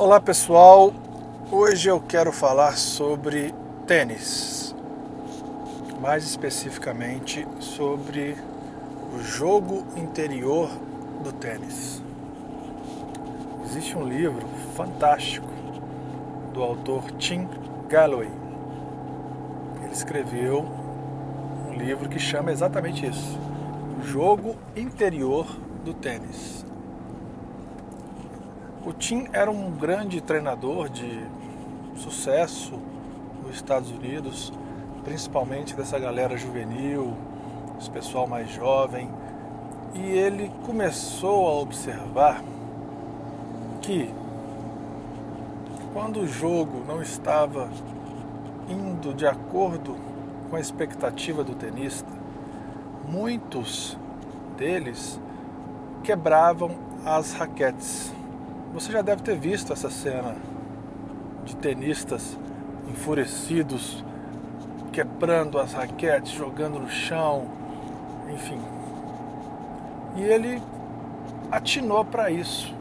Olá pessoal, hoje eu quero falar sobre tênis, mais especificamente sobre o jogo interior do tênis. Existe um livro fantástico do autor Tim Galloway. Ele escreveu um livro que chama exatamente isso: O jogo interior do tênis. O Tim era um grande treinador de sucesso nos Estados Unidos, principalmente dessa galera juvenil, esse pessoal mais jovem, e ele começou a observar que quando o jogo não estava indo de acordo com a expectativa do tenista, muitos deles quebravam as raquetes você já deve ter visto essa cena de tenistas enfurecidos, quebrando as raquetes, jogando no chão, enfim. E ele atinou para isso.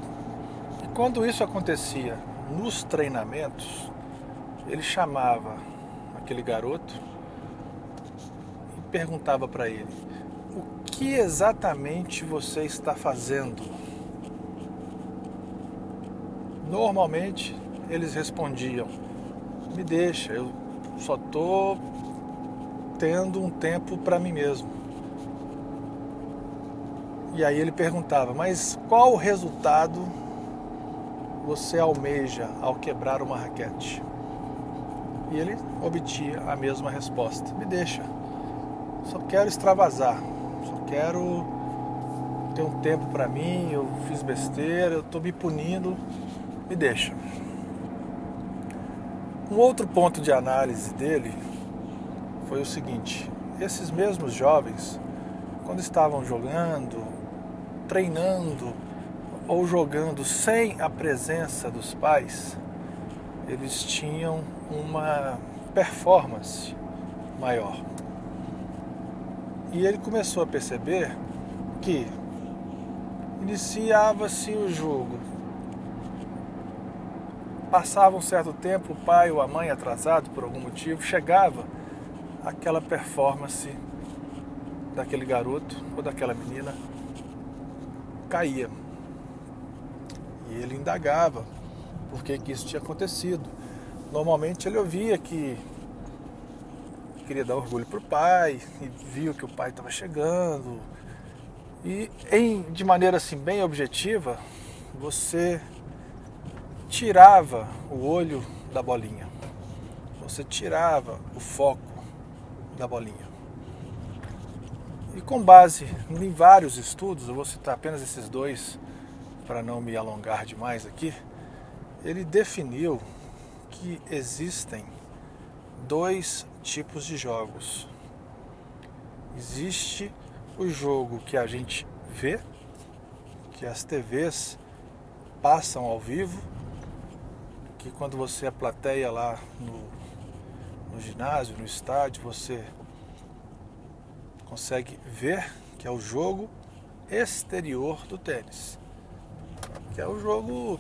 E quando isso acontecia nos treinamentos, ele chamava aquele garoto e perguntava para ele: O que exatamente você está fazendo? Normalmente eles respondiam: Me deixa, eu só estou tendo um tempo para mim mesmo. E aí ele perguntava: Mas qual o resultado você almeja ao quebrar uma raquete? E ele obtinha a mesma resposta: Me deixa, só quero extravasar, só quero ter um tempo para mim. Eu fiz besteira, eu estou me punindo me deixa. Um outro ponto de análise dele foi o seguinte: esses mesmos jovens, quando estavam jogando, treinando ou jogando sem a presença dos pais, eles tinham uma performance maior. E ele começou a perceber que iniciava-se o jogo Passava um certo tempo, o pai ou a mãe atrasado por algum motivo, chegava aquela performance daquele garoto ou daquela menina caía. E ele indagava por que, que isso tinha acontecido. Normalmente ele ouvia que queria dar orgulho para o pai e viu que o pai estava chegando. E em, de maneira assim bem objetiva, você tirava o olho da bolinha. Você tirava o foco da bolinha. E com base em vários estudos, eu vou citar apenas esses dois para não me alongar demais aqui, ele definiu que existem dois tipos de jogos. Existe o jogo que a gente vê, que as TVs passam ao vivo que quando você é plateia lá no, no ginásio, no estádio, você consegue ver que é o jogo exterior do tênis. Que é o jogo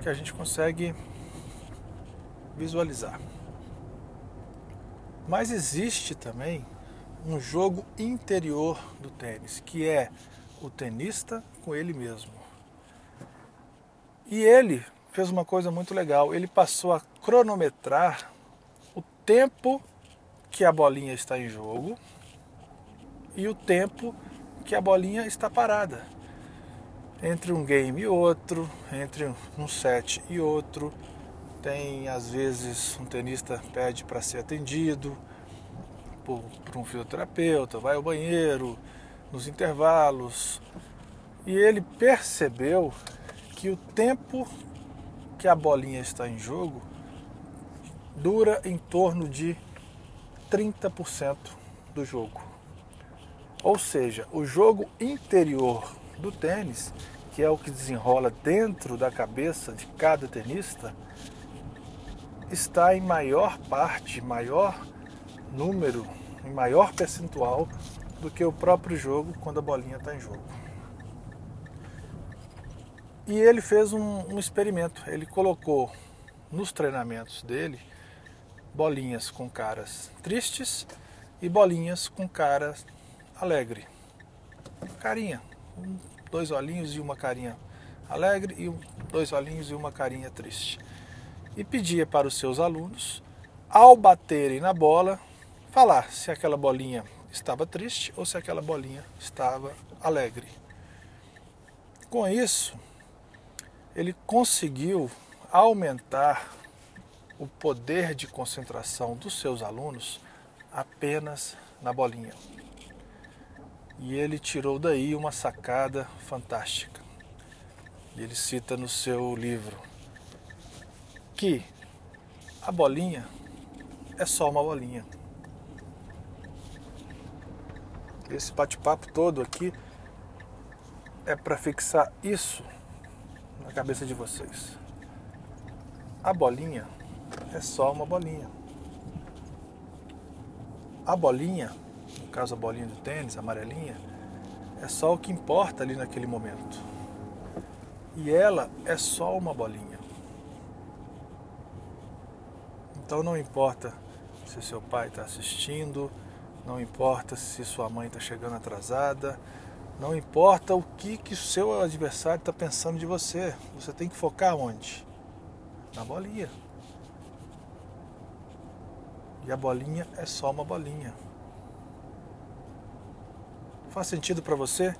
que a gente consegue visualizar. Mas existe também um jogo interior do tênis, que é o tenista com ele mesmo. E ele fez uma coisa muito legal. Ele passou a cronometrar o tempo que a bolinha está em jogo e o tempo que a bolinha está parada. Entre um game e outro, entre um set e outro, tem às vezes um tenista pede para ser atendido por, por um fisioterapeuta, vai ao banheiro, nos intervalos. E ele percebeu que o tempo que a bolinha está em jogo dura em torno de 30% do jogo. Ou seja, o jogo interior do tênis, que é o que desenrola dentro da cabeça de cada tenista, está em maior parte, maior número, em maior percentual do que o próprio jogo quando a bolinha está em jogo. E ele fez um, um experimento. Ele colocou nos treinamentos dele bolinhas com caras tristes e bolinhas com caras alegre. Carinha, dois olhinhos e uma carinha alegre e dois olhinhos e uma carinha triste. E pedia para os seus alunos, ao baterem na bola, falar se aquela bolinha estava triste ou se aquela bolinha estava alegre. Com isso, ele conseguiu aumentar o poder de concentração dos seus alunos apenas na bolinha. E ele tirou daí uma sacada fantástica. Ele cita no seu livro que a bolinha é só uma bolinha. Esse bate-papo todo aqui é para fixar isso na cabeça de vocês. A bolinha é só uma bolinha. A bolinha, no caso a bolinha do tênis, a amarelinha, é só o que importa ali naquele momento. E ela é só uma bolinha. Então não importa se seu pai está assistindo, não importa se sua mãe está chegando atrasada, não importa o que que seu adversário está pensando de você. Você tem que focar onde? Na bolinha. E a bolinha é só uma bolinha. Faz sentido para você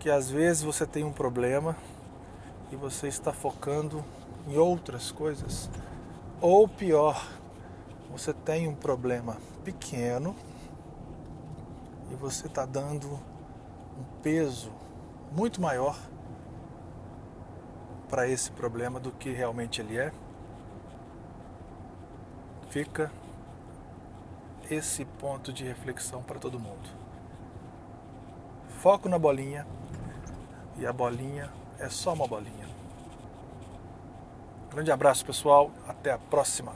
que às vezes você tem um problema e você está focando em outras coisas? Ou pior, você tem um problema pequeno e você está dando um peso muito maior para esse problema do que realmente ele é? Fica esse ponto de reflexão para todo mundo. Foco na bolinha e a bolinha é só uma bolinha. Grande abraço, pessoal. Até a próxima.